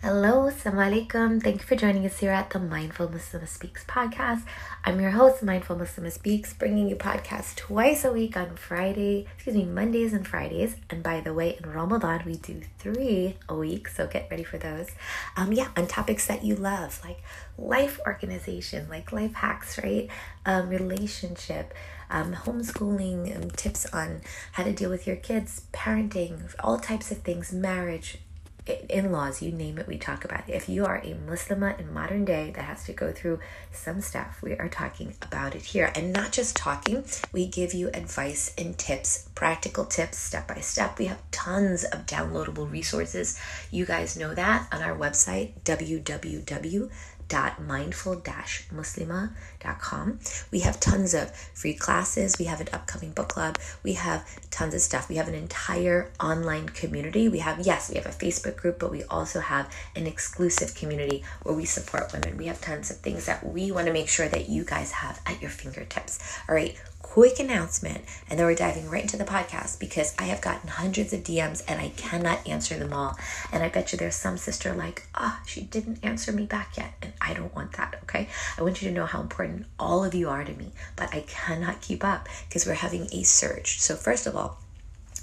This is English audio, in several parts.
Hello, Assalamu alaikum. Thank you for joining us here at the Mindful Muslim Speaks podcast. I'm your host, Mindful Muslim Speaks, bringing you podcasts twice a week on Friday, excuse me, Mondays and Fridays. And by the way, in Ramadan, we do three a week, so get ready for those. Um, yeah, on topics that you love, like life organization, like life hacks, right? Um, relationship, um, homeschooling, um, tips on how to deal with your kids, parenting, all types of things, marriage, in laws, you name it, we talk about it. If you are a Muslimah in modern day that has to go through some stuff, we are talking about it here. And not just talking, we give you advice and tips, practical tips, step by step. We have tons of downloadable resources. You guys know that on our website, www www.mindful-muslima.com. We have tons of free classes. We have an upcoming book club. We have tons of stuff. We have an entire online community. We have, yes, we have a Facebook group, but we also have an exclusive community where we support women. We have tons of things that we want to make sure that you guys have at your fingertips. All right, quick announcement, and then we're diving right into the podcast because I have gotten hundreds of DMs and I cannot answer them all. And I bet you there's some sister like, ah, oh, she didn't answer me back yet. And I don't want that, okay? I want you to know how important all of you are to me, but I cannot keep up because we're having a surge. So, first of all,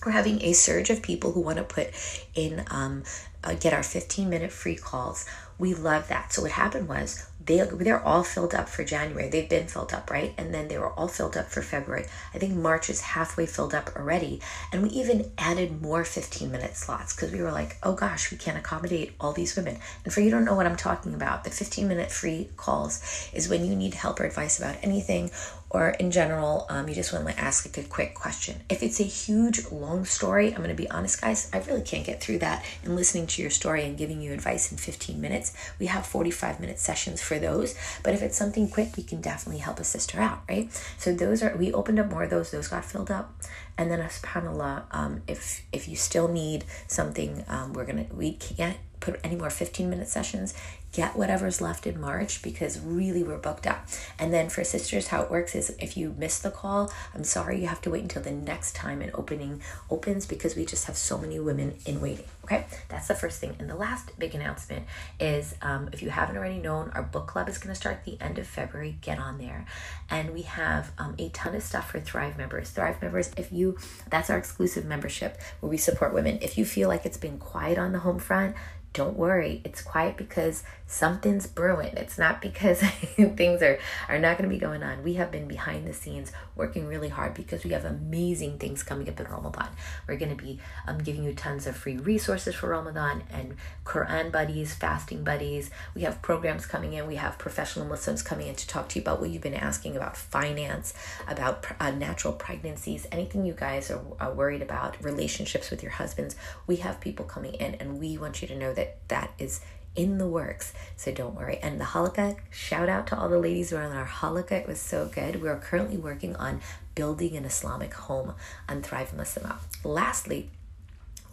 we're having a surge of people who want to put in, um, uh, get our 15 minute free calls. We love that. So, what happened was they they're all filled up for January. They've been filled up, right? And then they were all filled up for February. I think March is halfway filled up already. And we even added more 15 minute slots because we were like, oh gosh, we can't accommodate all these women. And for you don't know what I'm talking about, the 15 minute free calls is when you need help or advice about anything or in general, um, you just want to ask like a quick question. If it's a huge, long story, I'm going to be honest, guys, I really can't get through that and listening to your story and giving you advice in 15 minutes. We have 45 minute sessions for those, but if it's something quick, we can definitely help a sister out, right? So those are, we opened up more of those, those got filled up. And then, subhanAllah, um, if if you still need something, um, we're gonna we can't put any more 15 minute sessions get whatever's left in March because really we're booked up. And then for sisters, how it works is if you miss the call, I'm sorry, you have to wait until the next time an opening opens because we just have so many women in waiting. Okay, that's the first thing. And the last big announcement is um, if you haven't already known, our book club is going to start the end of February. Get on there. And we have um, a ton of stuff for Thrive members. Thrive members, if you, that's our exclusive membership where we support women. If you feel like it's been quiet on the home front, don't worry. It's quiet because something's brewing. It's not because things are, are not going to be going on. We have been behind the scenes working really hard because we have amazing things coming up in Ramadan. We're going to be um, giving you tons of free resources for Ramadan and Quran buddies, fasting buddies. We have programs coming in. We have professional Muslims coming in to talk to you about what you've been asking about finance, about uh, natural pregnancies, anything you guys are, are worried about, relationships with your husbands. We have people coming in and we want you to know that that is in the works. So don't worry. And the halaqa, shout out to all the ladies who are on our halaqa. It was so good. We are currently working on building an Islamic home on Thrive Muslimah. Lastly,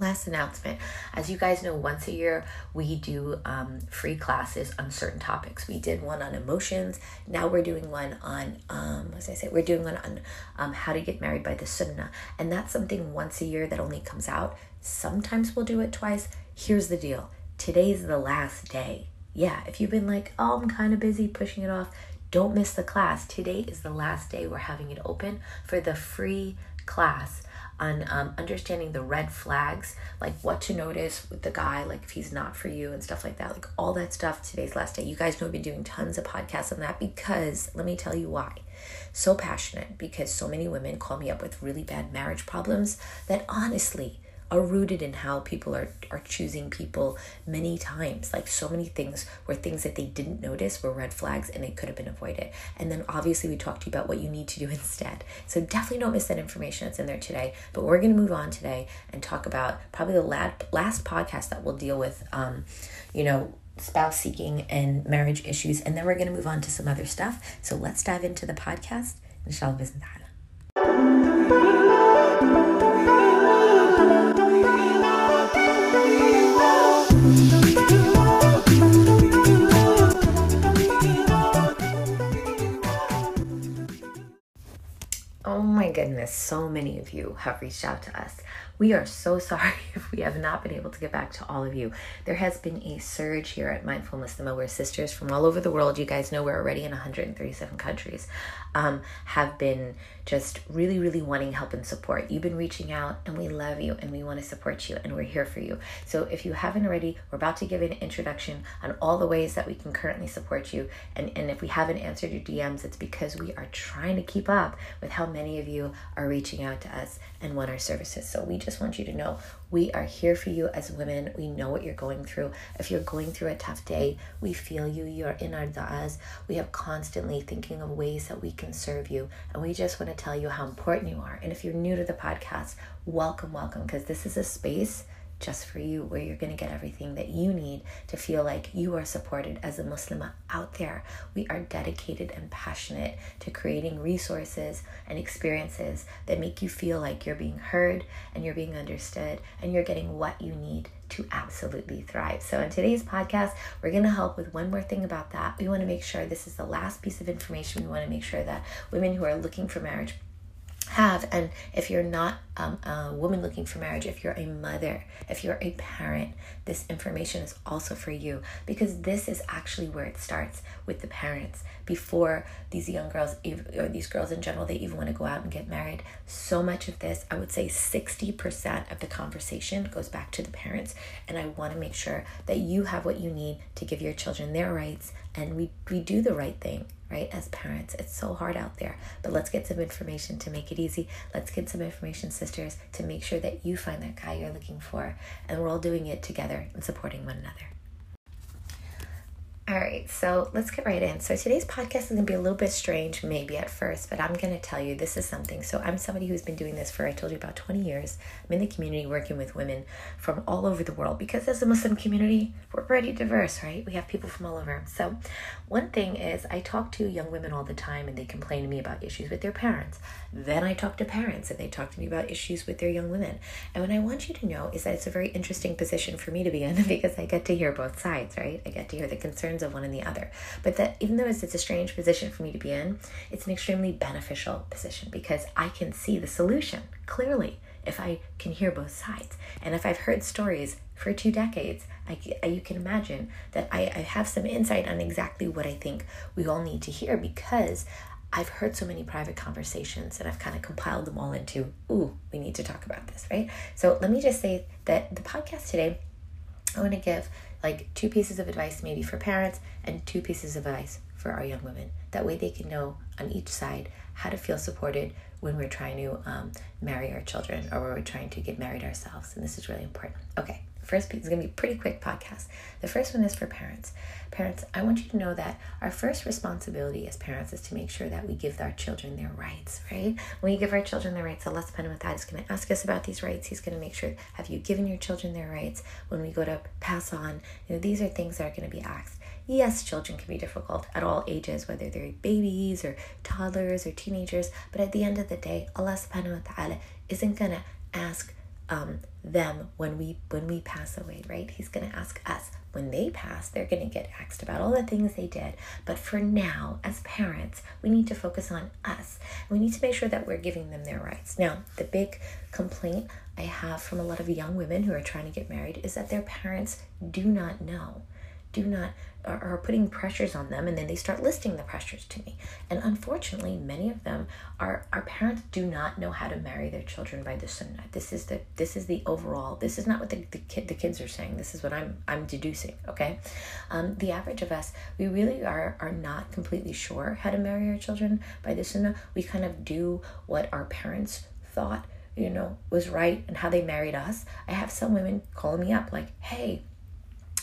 last announcement as you guys know once a year we do um, free classes on certain topics we did one on emotions now we're doing one on um, as i say we're doing one on um, how to get married by the sunnah and that's something once a year that only comes out sometimes we'll do it twice here's the deal today's the last day. Yeah, if you've been like, oh, I'm kind of busy pushing it off, don't miss the class. Today is the last day we're having it open for the free class on um, understanding the red flags, like what to notice with the guy, like if he's not for you and stuff like that, like all that stuff. Today's last day. You guys know I've been doing tons of podcasts on that because let me tell you why. So passionate because so many women call me up with really bad marriage problems that honestly, are rooted in how people are, are choosing people many times. Like so many things were things that they didn't notice were red flags and it could have been avoided. And then obviously we talked to you about what you need to do instead. So definitely don't miss that information that's in there today. But we're going to move on today and talk about probably the last, last podcast that we'll deal with, um, you know, spouse seeking and marriage issues. And then we're going to move on to some other stuff. So let's dive into the podcast. Inshallah, bismillah. Goodness, so many of you have reached out to us. We are so sorry if we have not been able to get back to all of you. There has been a surge here at Mindful Muslima where sisters from all over the world, you guys know we're already in 137 countries, um, have been just really, really wanting help and support. You've been reaching out and we love you and we want to support you and we're here for you. So if you haven't already, we're about to give an introduction on all the ways that we can currently support you. And, and if we haven't answered your DMs, it's because we are trying to keep up with how many of you are reaching out to us and want our services. So we just want you to know we are here for you as women. We know what you're going through. If you're going through a tough day, we feel you. You're in our da'as. We have constantly thinking of ways that we can serve you. And we just want to tell you how important you are. And if you're new to the podcast, welcome, welcome, because this is a space just for you, where you're going to get everything that you need to feel like you are supported as a Muslim out there. We are dedicated and passionate to creating resources and experiences that make you feel like you're being heard and you're being understood and you're getting what you need to absolutely thrive. So, in today's podcast, we're going to help with one more thing about that. We want to make sure this is the last piece of information. We want to make sure that women who are looking for marriage have. And if you're not um, a woman looking for marriage if you're a mother if you're a parent this information is also for you. Because this is actually where it starts with the parents. Before these young girls or these girls in general they even want to go out and get married. So much of this i would say 60% of the conversation goes back to the parents. And i want to make sure that you have what you need to give your children their rights. And we, we do the right thing right? As parents, it's so hard out there. But let's get some information to make it easy. Let's get some information, sisters, to make sure that you find that guy you're looking for. And we're all doing it together and supporting one another. All right, so let's get right in. So today's podcast is going to be a little bit strange, maybe at first, but I'm going to tell you this is something. So I'm somebody who's been doing this for, I told you, about 20 years. I'm in the community working with women from all over the world because as a Muslim community, we're pretty diverse, right? We have people from all over. So one thing is I talk to young women all the time and they complain to me about issues with their parents. Then I talk to parents and they talk to me about issues with their young women. And what I want you to know is that it's a very interesting position for me to be in because I get to hear both sides, right? I get to hear the concerns of one and the other. But that even though it's a strange position for me to be in, it's an extremely beneficial position because I can see the solution clearly if I can hear both sides. And if I've heard stories for two decades, I, you can imagine that I, I have some insight on exactly what I think we all need to hear because I've heard so many private conversations and I've kind of compiled them all into, ooh, we need to talk about this, right? So let me just say that the podcast today, I want to give like two pieces of advice maybe for parents and two pieces of advice for our young women. That way they can know on each side how to feel supported when we're trying to um, marry our children or we're trying to get married ourselves. And this is really important. Okay, first piece is going to be pretty quick podcast. The first one is for parents. Parents, I want you to know that our first responsibility as parents is to make sure that we give our children their rights, right? When we give our children their rights, Allah subhanahu wa ta'ala is going to ask us about these rights. He's going to make sure, have you given your children their rights? When we go to pass on, you know, these are things that are going to be asked. Yes, children can be difficult at all ages, whether they're babies or toddlers or teenagers, but at the end of the day, Allah subhanahu wa ta'ala isn't going to ask um, them when we when we pass away right? He's going to ask us. When they pass they're going to get asked about all the things they did. But for now as parents we need to focus on us. We need to make sure that we're giving them their rights. Now the big complaint i have from a lot of young women who are trying to get married is that their parents do not know do not are, putting pressures on them and then they start listing the pressures to me. And unfortunately many of them are our parents do not know how to marry their children by the sunnah this is the this is the overall this is not what the, the kid the kids are saying. This is what i'm i'm deducing okay? Um, the average of us we really are are not completely sure how to marry our children by the sunnah we kind of do what our parents thought you know was right and how they married us. I have some women calling me up like hey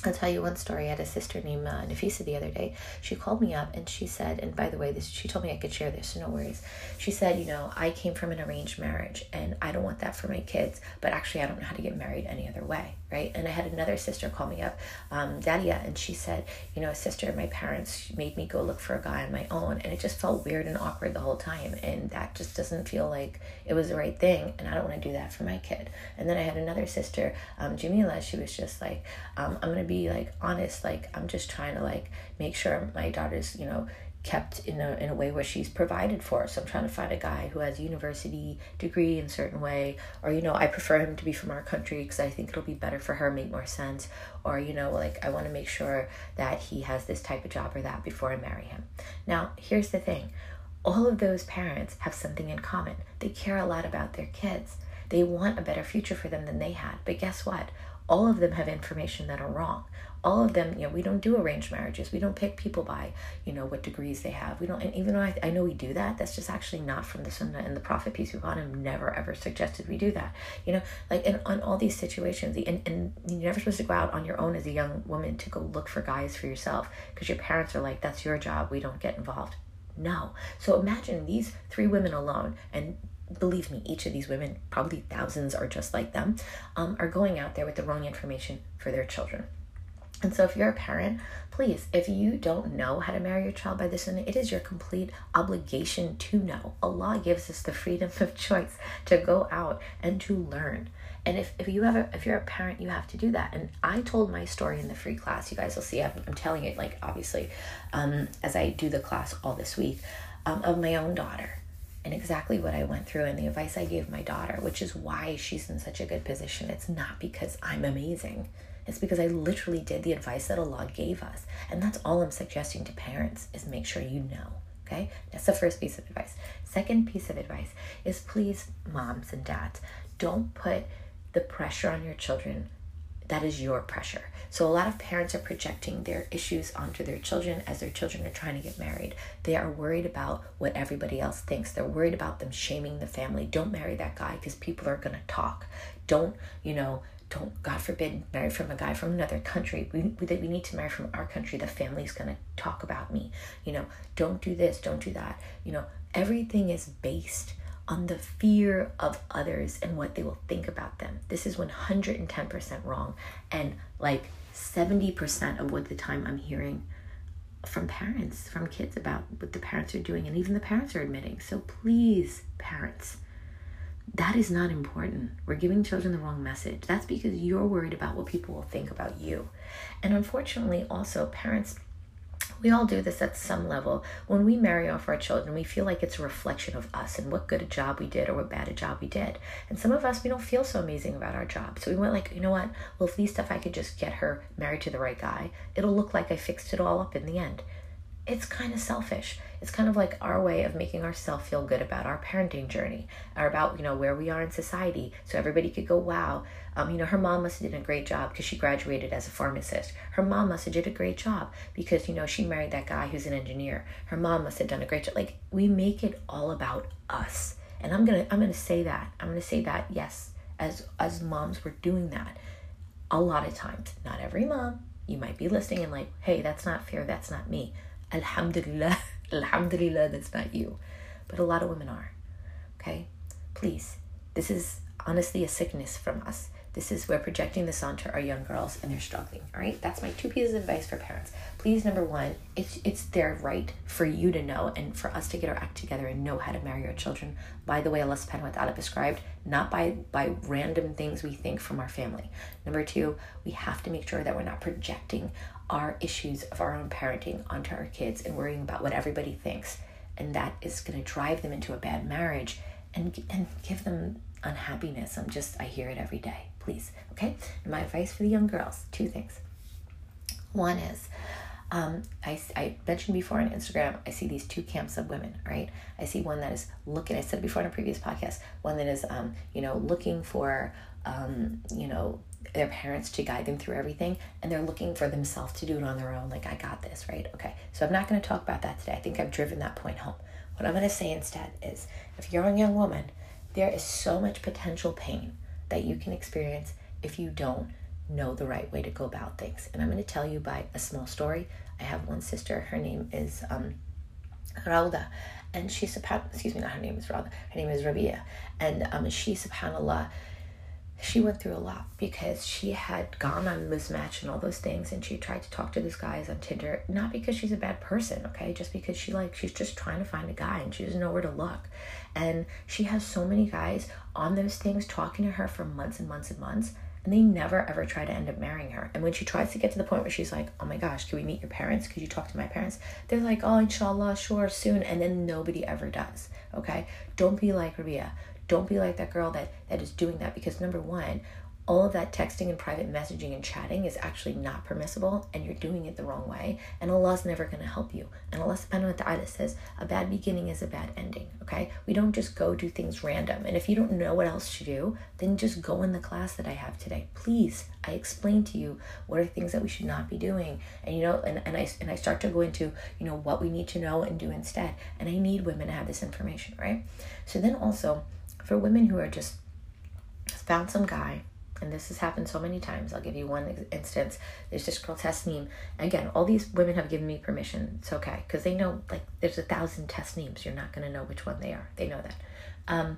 I'll tell you one story. I had a sister named uh, Nafisa the other day. She called me up and she said, and by the way, this she told me I could share this, so no worries. She said, you know, I came from an arranged marriage and I don't want that for my kids, but actually I don't know how to get married any other way, right? And I had another sister call me up, um, Dalia, and she said, you know, a sister, my parents made me go look for a guy on my own, and it just felt weird and awkward the whole time, and that just doesn't feel like it was the right thing, and I don't want to do that for my kid. And then I had another sister, um, Jamila. She was just like, um, I'm gonna be like honest like i'm just trying to like make sure my daughter's you know kept in a, in a way where she's provided for. So I'm trying to find a guy who has a university degree in a certain way, or, you know, I prefer him to be from our country because I think it'll be better for her, make more sense. Or, you know, like I want to make sure that he has this type of job or that before I marry him. Now, here's the thing. All of those parents have something in common. They care a lot about their kids. They want a better future for them than they had. But guess what? All of them have information that are wrong all of them, you know, we don't do arranged marriages. We don't pick people by, you know, what degrees they have. We don't, and even though I, I know we do that, that's just actually not from the Sunnah and the Prophet, peace be upon him, never ever suggested we do that. You know, like in on all these situations, and, and you're never supposed to go out on your own as a young woman to go look for guys for yourself because your parents are like, that's your job. We don't get involved. No. So imagine these three women alone, and believe me, each of these women, probably thousands are just like them, um, are going out there with the wrong information for their children. And so, if you're a parent, please, if you don't know how to marry your child by this, and it is your complete obligation to know. Allah gives us the freedom of choice to go out and to learn. And if, if you have a, if you're a parent, you have to do that. And I told my story in the free class. You guys will see. I'm, I'm telling it like obviously, um, as I do the class all this week, um, of my own daughter and exactly what I went through and the advice I gave my daughter, which is why she's in such a good position. It's not because I'm amazing it's because I literally did the advice that Allah gave us. And that's all I'm suggesting to parents is make sure you know. Okay? That's the first piece of advice. Second piece of advice is please, moms and dads, don't put the pressure on your children that is your pressure. So a lot of parents are projecting their issues onto their children as their children are trying to get married. They are worried about what everybody else thinks. They're worried about them shaming the family. Don't marry that guy because people are going to talk. Don't, you know, don't god forbid marry from a guy from another country we, we, we need to marry from our country the family's going to talk about me you know don't do this don't do that you know everything is based on the fear of others and what they will think about them this is 110% wrong and like 70% of what the time i'm hearing from parents from kids about what the parents are doing and even the parents are admitting so please parents that is not important. We're giving children the wrong message. That's because you're worried about what people will think about you. And unfortunately, also, parents, we all do this at some level. When we marry off our children, we feel like it's a reflection of us and what good a job we did or what bad a job we did. And some of us, we don't feel so amazing about our job. So we went like, you know what? Well, at least if I could just get her married to the right guy, it'll look like I fixed it all up in the end. It's kind of selfish. It's kind of like our way of making ourselves feel good about our parenting journey or about you know where we are in society. So everybody could go wow um, you know her mom must have did a great job because she graduated as a pharmacist. Her mom must have did a great job because you know she married that guy who's an engineer. Her mom must have done a great job like we make it all about us. And i'm gonna i'm gonna say that. I'm gonna say that yes as as moms we're doing that a lot of times. Not every mom. You might be listening and like hey that's not fair. That's not me alhamdulillah Alhamdulillah, that's not you. But a lot of women are. Okay? Please. This is honestly a sickness from us. This is we're projecting this onto our young girls and they're struggling. All right, that's my two pieces of advice for parents. Please, number one, it's it's their right for you to know and for us to get our act together and know how to marry our children. By the way, Allah Subhanahu wa Taala prescribed, not by by random things we think from our family. Number two, we have to make sure that we're not projecting our issues of our own parenting onto our kids and worrying about what everybody thinks. And that is going to drive them into a bad marriage and, and give them unhappiness. I'm just, I hear it every day. Please, okay? And my advice for the young girls two things. One is, um, I, I mentioned before on Instagram, I see these two camps of women, right? I see one that is looking, I said before in a previous podcast, one that is, um, you know, looking for, um, you know, their parents to guide them through everything and they're looking for themselves to do it on their own like i got this right? Okay so i'm not going to talk about that today. I think i've driven that point home. What i'm going to say instead is if you're a young woman there is so much potential pain that you can experience if you don't know the right way to go about things. And i'm going to tell you by a small story. I have one sister her name is um, Rauda, and she excuse me not her name is Rauda her name is Rabia. And um, she subhanallah she went through a lot because she had gone on Muzmatch and all those things and she tried to talk to these guys on tinder not because she's a bad person okay just because she like she's just trying to find a guy and she doesn't know where to look and she has so many guys on those things talking to her for months and months and months and they never ever try to end up marrying her. And when she tries to get to the point where she's like, oh my gosh, can we meet your parents? Could you talk to my parents? They're like, oh, inshallah, sure, soon. And then nobody ever does. Okay? Don't be like Rabia. Don't be like that girl that, that is doing that because number one, all of that texting and private messaging and chatting is actually not permissible and you're doing it the wrong way and Allah's never going to help you. And Allah subhanahu wa ta'ala says a bad beginning is a bad ending, okay? We don't just go do things random. And if you don't know what else to do, then just go in the class that I have today. Please, I explain to you what are things that we should not be doing. And you know, and, and I and I start to go into, you know, what we need to know and do instead. And I need women to have this information, right? So then also for women who are just found some guy and this has happened so many times. I'll give you one instance. There's this girl Tasneem. Again, all these women have given me permission. It's okay because they know like there's a thousand Tasneems. You're not gonna know which one they are. They know that. Um,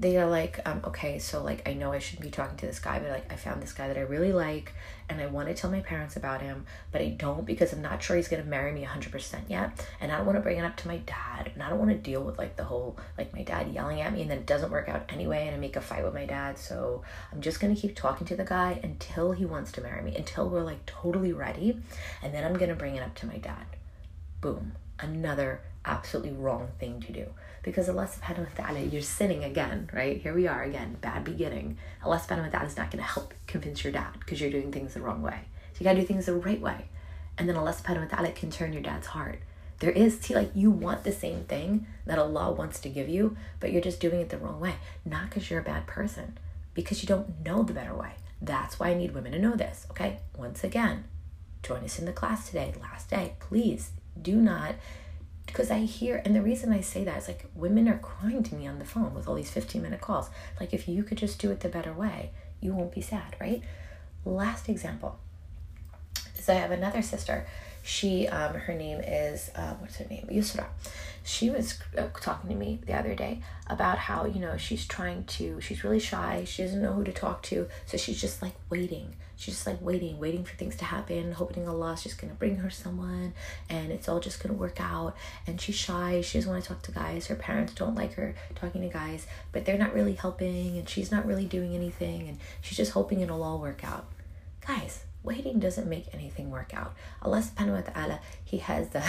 they are like, um, okay, so like I know I shouldn't be talking to this guy, but like I found this guy that I really like, and I want to tell my parents about him, but I don't because I'm not sure he's gonna marry me 100% yet, and I don't want to bring it up to my dad, and I don't want to deal with like the whole like my dad yelling at me, and then it doesn't work out anyway, and I make a fight with my dad. So I'm just gonna keep talking to the guy until he wants to marry me, until we're like totally ready, and then I'm gonna bring it up to my dad. Boom, another absolutely wrong thing to do because Allah subhanahu wa ta'ala, you're sinning again, right? Here we are again, bad beginning. Allah subhanahu wa ta'ala is not going to help convince your dad because you're doing things the wrong way. So you got to do things the right way. And then Allah subhanahu wa ta'ala can turn your dad's heart. There is, see, like you want the same thing that Allah wants to give you, but you're just doing it the wrong way. Not because you're a bad person, because you don't know the better way. That's why I need women to know this, okay? Once again, join us in the class today, last day. Please do not because I hear, and the reason I say that is like women are crying to me on the phone with all these 15 minute calls. Like, if you could just do it the better way, you won't be sad, right? Last example is I have another sister. She, um, her name is, uh, what's her name? Yusra. She was uh, talking to me the other day about how, you know, she's trying to, she's really shy. She doesn't know who to talk to. So she's just like waiting she's just like waiting, waiting for things to happen, hoping Allah's just gonna bring her someone and it's all just gonna work out. And she's shy, she doesn't want to talk to guys. Her parents don't like her talking to guys, but they're not really helping and she's not really doing anything and she's just hoping it'll all work out. Guys, waiting doesn't make anything work out. Allah subhanahu wa ta'ala, He has the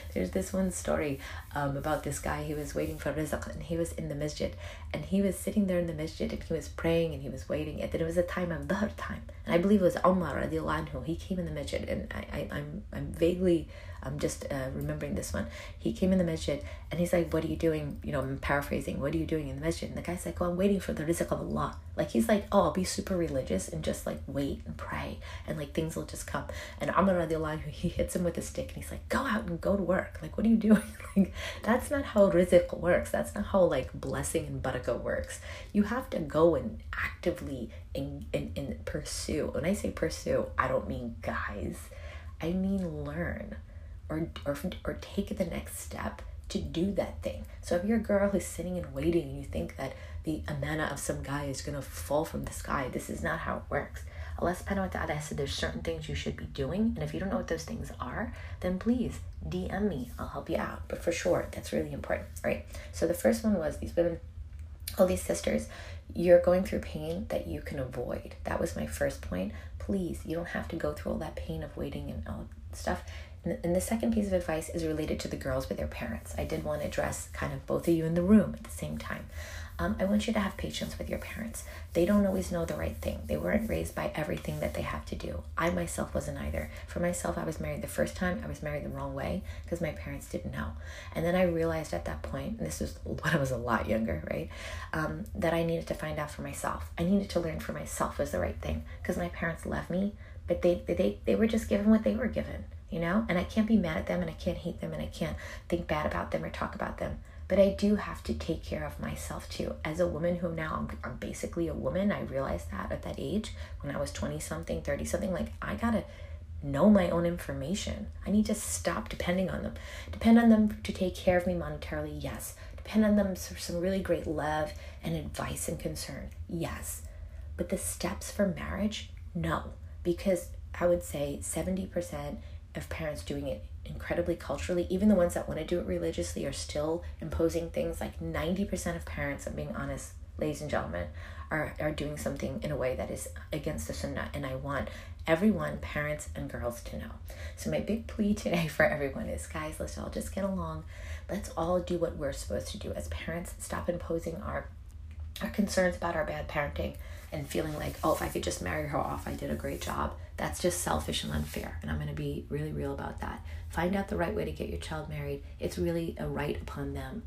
there's this one story um, about this guy, he was waiting for rizq and he was in the masjid and he was sitting there in the masjid and he was praying and he was waiting and then it was a time of Dhuhr time. And I believe it was Umar radiallahu anhu, he came in the masjid and I, I, I'm, I'm vaguely I'm just uh, remembering this one. He came in the masjid and he's like, What are you doing? You know, I'm paraphrasing, What are you doing in the masjid? And the guy's like, Oh, I'm waiting for the rizq of Allah. Like, he's like, Oh, I'll be super religious and just like wait and pray and like things will just come. And Amr radiallahu he hits him with a stick and he's like, Go out and go to work. Like, what are you doing? like, that's not how rizq works. That's not how like blessing and barakah works. You have to go and actively and, and, and pursue. When I say pursue, I don't mean guys. I mean learn or, or, or take the next step to do that thing. So if you're a girl who's sitting and waiting and you think that the amana of some guy is to fall from the sky, this is not how it works. Allah subhanahu said there's certain things you should be doing, and if you don't know what those things are, then please DM me. I'll help you out. But for sure, that's really important, right? So the first one was these women, all these sisters, you're going through pain that you can avoid. That was my first point. Please, you don't have to go through all that pain of waiting and all stuff. And the second piece of advice is related to the girls with their parents. I did want to address kind of both of you in the room at the same time. Um, I want you to have patience with your parents. They don't always know the right thing. They weren't raised by everything that they have to do. I myself wasn't either. For myself, I was married the first time, I was married the wrong way because my parents didn't know. And then I realized at that point, and this was when I was a lot younger, right, um, that I needed to find out for myself. I needed to learn for myself was the right thing because my parents left me, but they, they, they were just given what they were given you know? And I can't be mad at them and I can't hate them and I can't think bad about them or talk about them. But I do have to take care of myself too. As a woman who now I'm, I'm basically a woman, I realized that at that age when I was 20 something, 30 something, like I gotta know my own information. I need to stop depending on them. Depend on them to take care of me monetarily, yes. Depend on them for some really great love and advice and concern, yes. But the steps for marriage, no. Because I would say 70% of parents doing it incredibly culturally. Even the ones that want to do it religiously are still imposing things like 90% of parents, I'm being honest, ladies and gentlemen, are, are doing something in a way that is against the sunnah. And I want everyone, parents and girls, to know. So, my big plea today for everyone is guys, let's all just get along. Let's all do what we're supposed to do as parents. Stop imposing our, our concerns about our bad parenting and feeling like, oh, if I could just marry her off, I did a great job. That's just selfish and unfair. And I'm going to be really real about that. Find out the right way to get your child married. It's really a right upon them,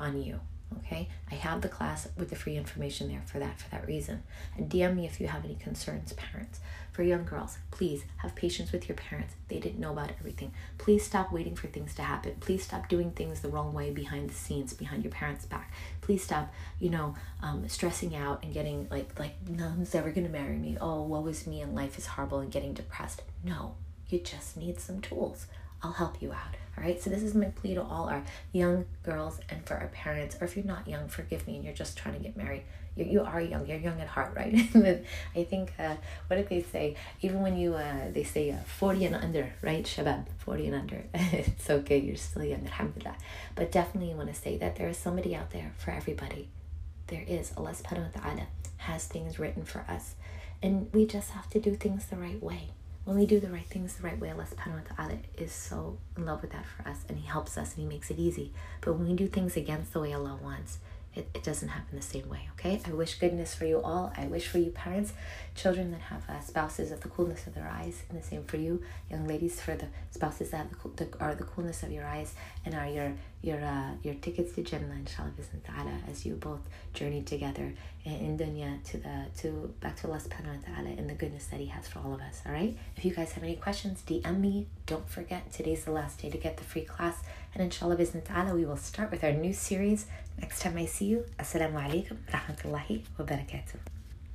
on you. Okay, I have the class with the free information there for that for that reason. And DM me if you have any concerns, parents. For young girls, please have patience with your parents. They didn't know about everything. Please stop waiting for things to happen. Please stop doing things the wrong way behind the scenes, behind your parents' back. Please stop, you know, um, stressing out and getting like like no one's ever gonna marry me. Oh, woe is me and life is horrible and getting depressed. No, you just need some tools. I'll help you out. All right, so this is my plea to all our young girls and for our parents, or if you're not young, forgive me, and you're just trying to get married. You, you are young, you're young at heart, right? I think, uh, what did they say? Even when you, uh, they say uh, 40 and under, right? Shabab, 40 and under. it's okay, you're still young, alhamdulillah. But definitely you want to say that there is somebody out there for everybody. There is. Allah subhanahu wa ta'ala has things written for us. And we just have to do things the right way when we do the right things the right way, Allah subhanahu wa ta'ala is so in love with that for us and He helps us and He makes it easy. But when we do things against the way Allah wants, it, it doesn't happen the same way, okay? I wish goodness for you all. I wish for you parents, children that have uh, spouses of the coolness of their eyes, and the same for you, young ladies, for the spouses that the, the, are the coolness of your eyes and are your your uh, your tickets to Jannah, inshallah, ta'ala, as you both journey together in dunya to the to back to Allah subhanahu wa ta'ala and the goodness that He has for all of us. All right. If you guys have any questions, DM me. Don't forget today's the last day to get the free class, and inshallah, ta'ala, we will start with our new series next time I see you. Assalamu alaikum rahmatullahi wa barakatuh.